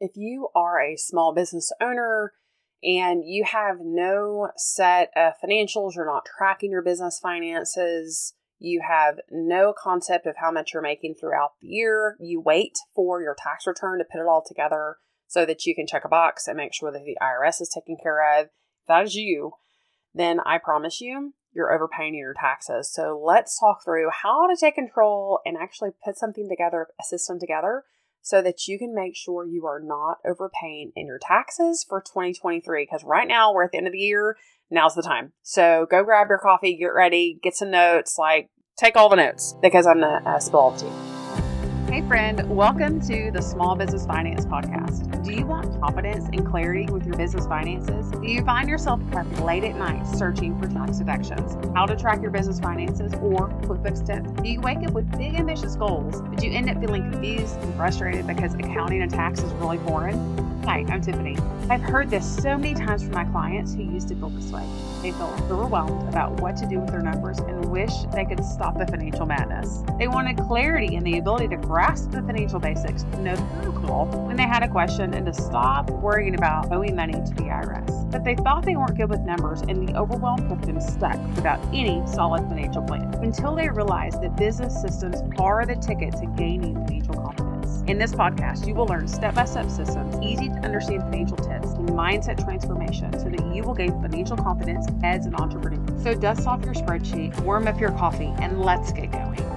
If you are a small business owner and you have no set of financials, you're not tracking your business finances, you have no concept of how much you're making throughout the year, you wait for your tax return to put it all together so that you can check a box and make sure that the IRS is taken care of. If that is you, then I promise you, you're overpaying your taxes. So let's talk through how to take control and actually put something together, a system together, so that you can make sure you are not overpaying in your taxes for 2023. Because right now we're at the end of the year, now's the time. So go grab your coffee, get ready, get some notes, like take all the notes because I'm gonna uh, spill all to you. Hey, friend, welcome to the Small Business Finance Podcast. Do you want confidence and clarity with your business finances? Do you find yourself up late at night searching for tax deductions, how to track your business finances, or QuickBooks tips? Do you wake up with big, ambitious goals, but you end up feeling confused and frustrated because accounting and tax is really boring? Hi, I'm Tiffany. I've heard this so many times from my clients who used to feel this way. They felt overwhelmed about what to do with their numbers and wish they could stop the financial madness. They wanted clarity and the ability to grasp the financial basics, to know the protocol when they had a question, and to stop worrying about owing money to the IRS. But they thought they weren't good with numbers, and the overwhelm kept them stuck without any solid financial plan until they realized that business systems are the ticket to gaining financial confidence. In this podcast, you will learn step by step systems, easy to understand financial tips, and mindset transformation so that you will gain financial confidence as an entrepreneur. So, dust off your spreadsheet, warm up your coffee, and let's get going.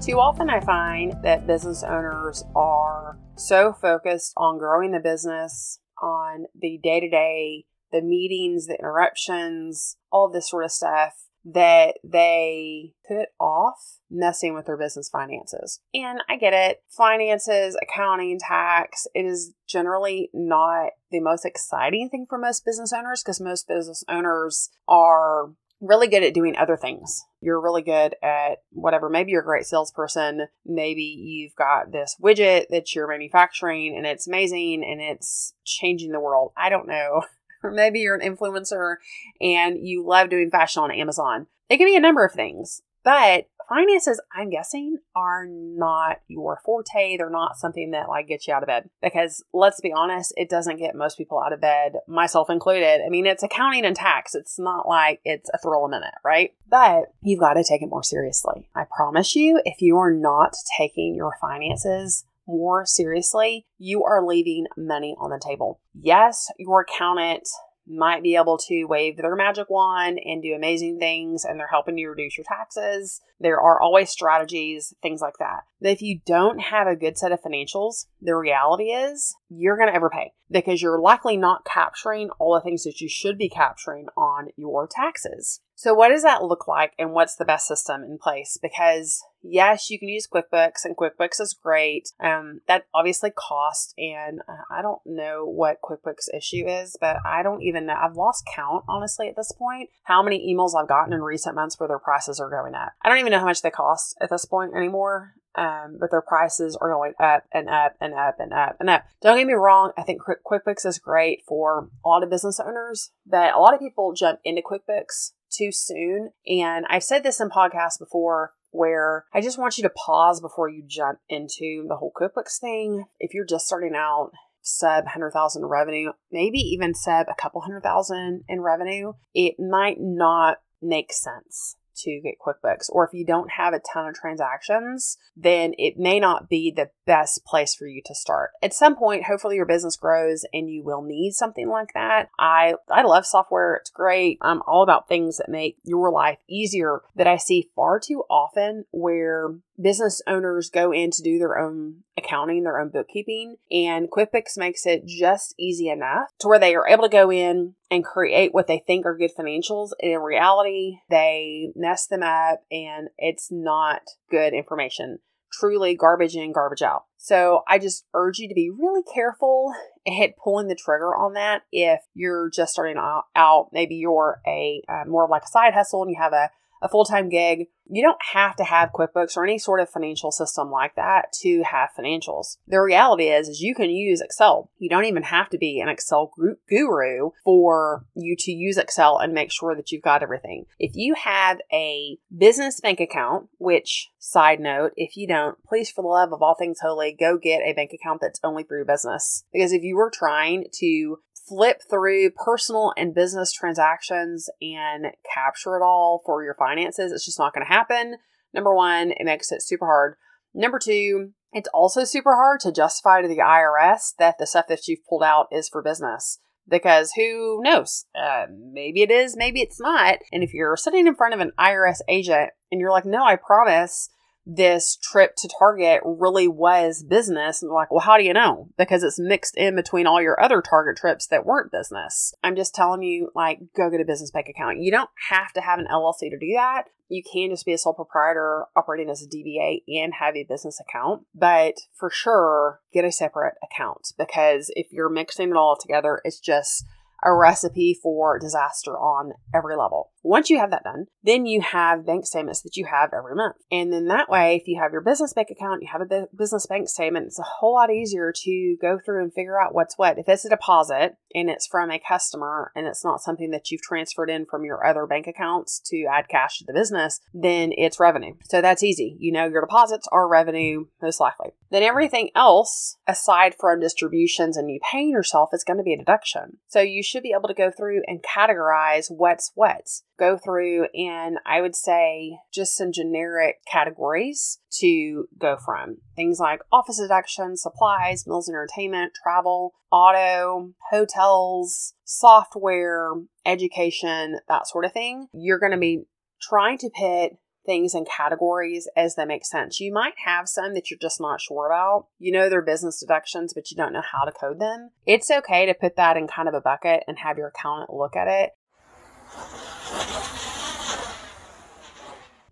Too often, I find that business owners are so focused on growing the business, on the day to day, the meetings, the interruptions, all this sort of stuff that they put off messing with their business finances. And I get it. Finances, accounting, tax, it is generally not the most exciting thing for most business owners because most business owners are really good at doing other things. You're really good at whatever. Maybe you're a great salesperson. Maybe you've got this widget that you're manufacturing and it's amazing and it's changing the world. I don't know. or maybe you're an influencer and you love doing fashion on Amazon. It can be a number of things, but finances, I'm guessing, are not your forte. They're not something that like gets you out of bed because let's be honest, it doesn't get most people out of bed, myself included. I mean, it's accounting and tax. It's not like it's a thrill a minute, right? But you've got to take it more seriously. I promise you, if you are not taking your finances more seriously, you are leaving money on the table. Yes, your accountant might be able to wave their magic wand and do amazing things and they're helping you reduce your taxes. There are always strategies, things like that. But if you don't have a good set of financials, the reality is you're going to overpay because you're likely not capturing all the things that you should be capturing on your taxes. So, what does that look like and what's the best system in place? Because yes, you can use QuickBooks and QuickBooks is great. Um, that obviously costs, and uh, I don't know what QuickBooks issue is, but I don't even know. I've lost count, honestly, at this point, how many emails I've gotten in recent months where their prices are going up. I don't even know how much they cost at this point anymore. Um, but their prices are going up and up and up and up and up. Don't get me wrong, I think QuickBooks is great for a lot of business owners, but a lot of people jump into QuickBooks too soon. And I've said this in podcasts before where I just want you to pause before you jump into the whole QuickBooks thing. If you're just starting out, sub 100,000 revenue, maybe even sub a couple hundred thousand in revenue, it might not make sense to get QuickBooks. Or if you don't have a ton of transactions, then it may not be the best place for you to start. At some point, hopefully your business grows and you will need something like that. I I love software. It's great. I'm all about things that make your life easier that I see far too often where business owners go in to do their own accounting, their own bookkeeping, and QuickBooks makes it just easy enough to where they are able to go in and create what they think are good financials. And in reality, they mess them up and it's not good information. Truly garbage in, garbage out. So I just urge you to be really careful at pulling the trigger on that if you're just starting out. Maybe you're a uh, more like a side hustle and you have a a full time gig, you don't have to have QuickBooks or any sort of financial system like that to have financials. The reality is, is you can use Excel. You don't even have to be an Excel guru for you to use Excel and make sure that you've got everything. If you have a business bank account, which side note, if you don't, please for the love of all things holy, go get a bank account that's only through business. Because if you were trying to flip through personal and business transactions and capture it all for your finances, it's just not going to happen. Number one, it makes it super hard. Number two, it's also super hard to justify to the IRS that the stuff that you've pulled out is for business because who knows? Uh, maybe it is, maybe it's not. And if you're sitting in front of an IRS agent and you're like, no, I promise this trip to Target really was business. And like, well, how do you know? Because it's mixed in between all your other Target trips that weren't business. I'm just telling you, like, go get a business bank account. You don't have to have an LLC to do that. You can just be a sole proprietor operating as a DBA and have a business account. But for sure, get a separate account because if you're mixing it all together, it's just a recipe for disaster on every level. Once you have that done, then you have bank statements that you have every month. And then that way, if you have your business bank account, you have a business bank statement, it's a whole lot easier to go through and figure out what's what. If it's a deposit and it's from a customer and it's not something that you've transferred in from your other bank accounts to add cash to the business, then it's revenue. So that's easy. You know, your deposits are revenue, most likely. Then everything else, aside from distributions and you paying yourself, is going to be a deduction. So you should be able to go through and categorize what's what go through and I would say just some generic categories to go from. Things like office deductions, supplies, meals and entertainment, travel, auto, hotels, software, education, that sort of thing. You're going to be trying to put things in categories as they make sense. You might have some that you're just not sure about. You know they're business deductions, but you don't know how to code them. It's okay to put that in kind of a bucket and have your accountant look at it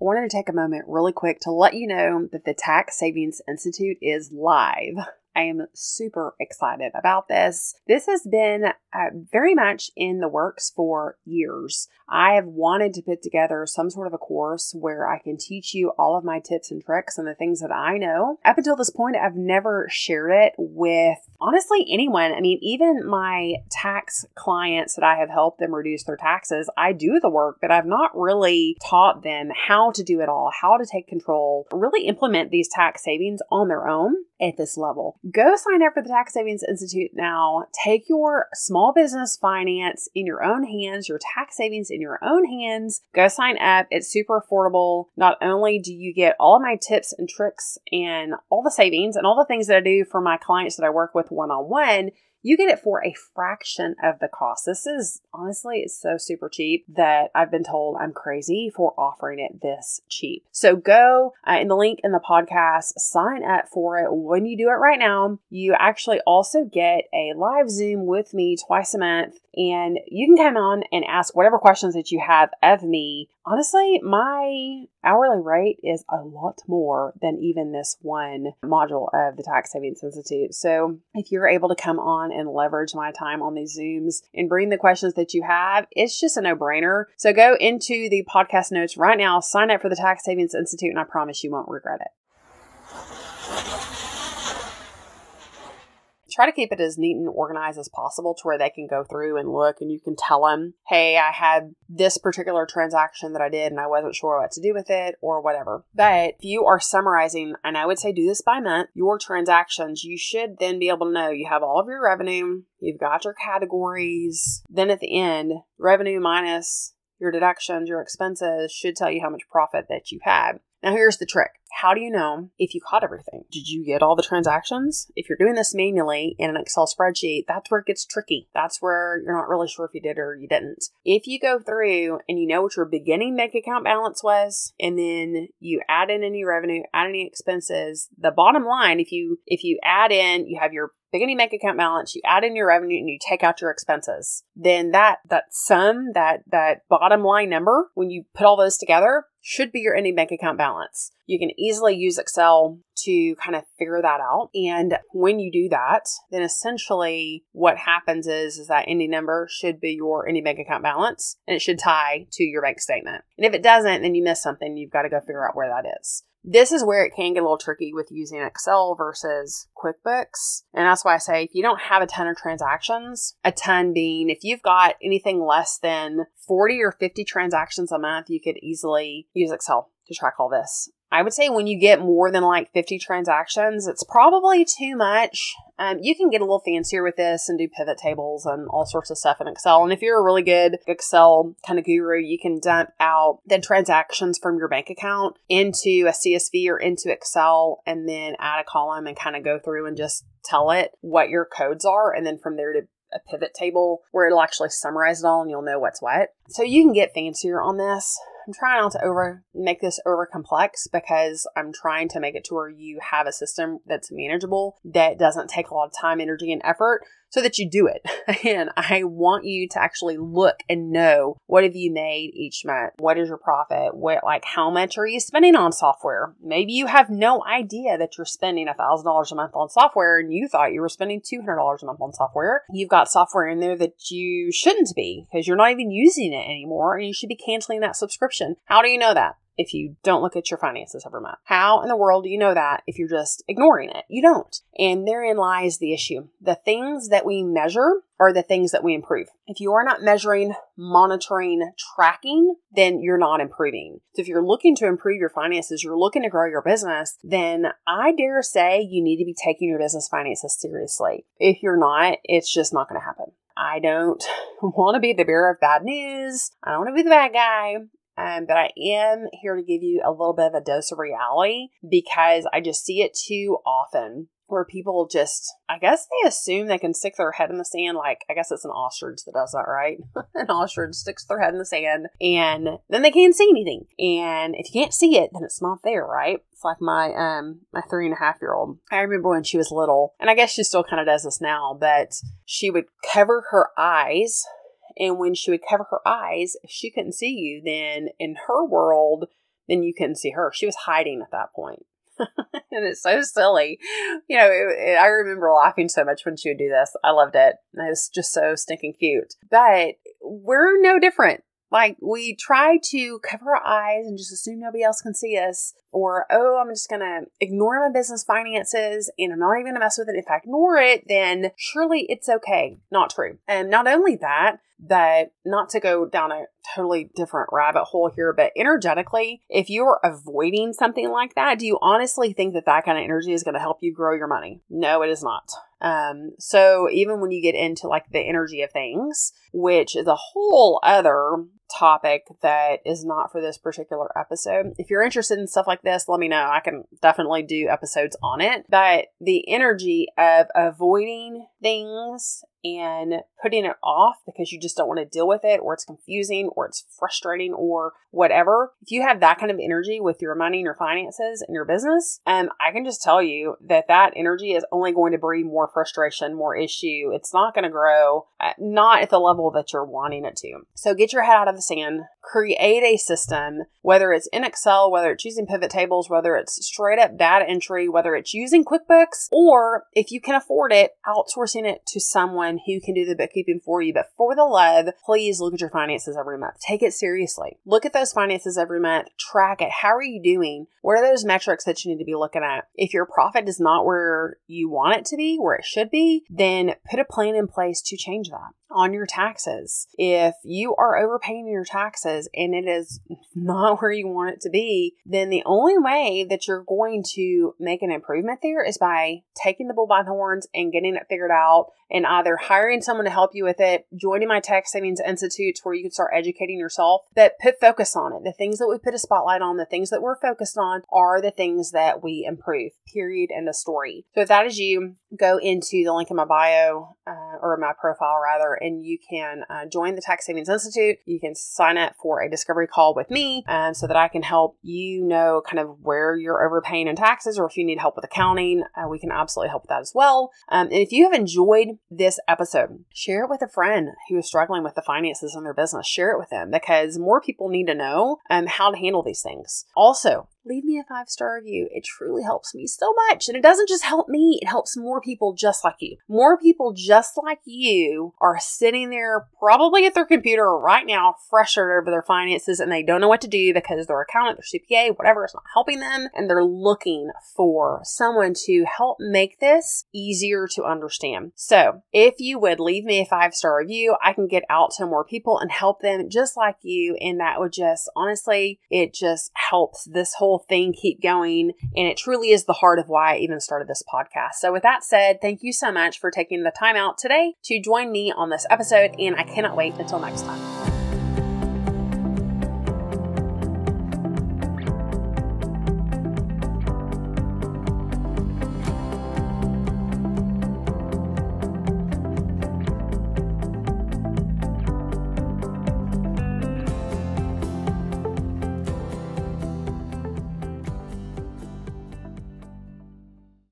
I wanted to take a moment really quick to let you know that the Tax Savings Institute is live. I am super excited about this. This has been uh, very much in the works for years. I have wanted to put together some sort of a course where I can teach you all of my tips and tricks and the things that I know. Up until this point, I've never shared it with honestly anyone. I mean, even my tax clients that I have helped them reduce their taxes, I do the work, but I've not really taught them how to do it all, how to take control, really implement these tax savings on their own at this level. Go sign up for the Tax Savings Institute now. Take your small business finance in your own hands, your tax savings in your own hands. Go sign up. It's super affordable. Not only do you get all of my tips and tricks and all the savings and all the things that I do for my clients that I work with one on one, you get it for a fraction of the cost. This is honestly, it's so super cheap that I've been told I'm crazy for offering it this cheap. So go uh, in the link in the podcast, sign up for it. When you do it right now, you actually also get a live Zoom with me twice a month, and you can come on and ask whatever questions that you have of me honestly, my hourly rate is a lot more than even this one module of the Tax Savings Institute. So if you're able to come on and leverage my time on these Zooms and bring the questions that you have, it's just a no brainer. So go into the podcast notes right now, sign up for the Tax Savings Institute, and I promise you won't regret it. Try to keep it as neat and organized as possible to where they can go through and look and you can tell them, hey, I had this particular transaction that I did and I wasn't sure what to do with it or whatever. But if you are summarizing, and I would say do this by month, your transactions, you should then be able to know you have all of your revenue, you've got your categories. Then at the end, revenue minus your deductions, your expenses should tell you how much profit that you had. Now, here's the trick. How do you know if you caught everything? Did you get all the transactions? If you're doing this manually in an Excel spreadsheet, that's where it gets tricky. That's where you're not really sure if you did or you didn't. If you go through and you know what your beginning bank account balance was, and then you add in any revenue, add any expenses, the bottom line, if you if you add in, you have your beginning bank account balance, you add in your revenue and you take out your expenses. Then that that sum, that that bottom line number, when you put all those together, should be your ending bank account balance. You can easily use Excel to kind of figure that out. And when you do that, then essentially what happens is, is that any number should be your any bank account balance and it should tie to your bank statement. And if it doesn't, then you miss something. You've got to go figure out where that is. This is where it can get a little tricky with using Excel versus QuickBooks. And that's why I say if you don't have a ton of transactions, a ton being if you've got anything less than 40 or 50 transactions a month, you could easily use Excel to track all this. I would say when you get more than like 50 transactions, it's probably too much. Um, you can get a little fancier with this and do pivot tables and all sorts of stuff in Excel. And if you're a really good Excel kind of guru, you can dump out the transactions from your bank account into a CSV or into Excel and then add a column and kind of go through and just tell it what your codes are. And then from there to a pivot table where it'll actually summarize it all and you'll know what's what. So you can get fancier on this. I'm trying not to over make this over complex because I'm trying to make it to where you have a system that's manageable that doesn't take a lot of time, energy, and effort so that you do it. And I want you to actually look and know what have you made each month? What is your profit? What like how much are you spending on software? Maybe you have no idea that you're spending a thousand dollars a month on software and you thought you were spending two hundred dollars a month on software. You've got software in there that you shouldn't be because you're not even using it anymore and you should be canceling that subscription. How do you know that? If you don't look at your finances every month. How in the world do you know that if you're just ignoring it? You don't. And therein lies the issue. The things that we measure are the things that we improve. If you are not measuring, monitoring, tracking, then you're not improving. So if you're looking to improve your finances, you're looking to grow your business, then I dare say you need to be taking your business finances seriously. If you're not, it's just not going to happen. I don't want to be the bearer of bad news. I don't want to be the bad guy. Um, but I am here to give you a little bit of a dose of reality because I just see it too often where people just, I guess they assume they can stick their head in the sand. Like, I guess it's an ostrich that does that, right? an ostrich sticks their head in the sand and then they can't see anything. And if you can't see it, then it's not there, right? It's like my um my three and a half year old. I remember when she was little, and I guess she still kind of does this now, but she would cover her eyes and when she would cover her eyes, if she couldn't see you, then in her world, then you couldn't see her. She was hiding at that point. and it's so silly. You know, it, it, I remember laughing so much when she would do this. I loved it. It was just so stinking cute. But we're no different. Like, we try to cover our eyes and just assume nobody else can see us. Or, oh, I'm just to ignore my business finances and I'm not even to mess with it. If I ignore it, then surely it's okay. Not true. And not only that, that not to go down a totally different rabbit hole here, but energetically, if you are avoiding something like that, do you honestly think that that kind of energy is going to help you grow your money? No, it is not. Um, so even when you get into like the energy of things, which is a whole other topic that is not for this particular episode. If you're interested in stuff like this, let me know. I can definitely do episodes on it. But the energy of avoiding things and putting it off because you just don't want to deal with it or it's confusing or it's frustrating or whatever. If you have that kind of energy with your money and your finances and your business, um, I can just tell you that that energy is only going to breed more frustration, more issue. It's not going to grow, uh, not at the level that you're wanting it to. So get your head out of the sand, create a system, whether it's in Excel, whether it's using pivot tables, whether it's straight up data entry, whether it's using QuickBooks, or if you can afford it, outsourcing it to someone who can do the bookkeeping for you. But for the love, please look at your finances every month. Take it seriously. Look at those finances every month. Track it. How are you doing? What are those metrics that you need to be looking at? If your profit is not where you want it to be, where it should be, then put a plan in place to change that on your taxes. If you are overpaying your taxes and it is not where you want it to be, then the only way that you're going to make an improvement there is by taking the bull by the horns and getting it figured out and either hiring someone to help you with it, joining my tax savings institutes where you can start educating yourself, but put focus on it. The things that we put a spotlight on, the things that we're focused on are the things that we improve, period, and the story. So if that is you, go into the link in my bio uh, or my profile rather, and you can uh, join the Tax Savings Institute. You can sign up for a discovery call with me um, so that I can help you know kind of where you're overpaying in taxes or if you need help with accounting, uh, we can absolutely help with that as well. Um, and if you have enjoyed this episode, share it with a friend who is struggling with the finances in their business. Share it with them because more people need to know um, how to handle these things. Also, leave me a five star review. It truly helps me so much. And it doesn't just help me, it helps more people just like you. More people just like you are sitting there probably at their computer right now, frustrated over their finances, and they don't know what to do because their accountant, their CPA, whatever is not helping them. And they're looking for someone to help make this easier to understand. So if you would leave me a five star review, I can get out to more people and help them just like you. And that would just honestly, it just helps this whole whole thing keep going. And it truly is the heart of why I even started this podcast. So, with that said, thank you so much for taking the time out today to join me on this episode. And I cannot wait until next time.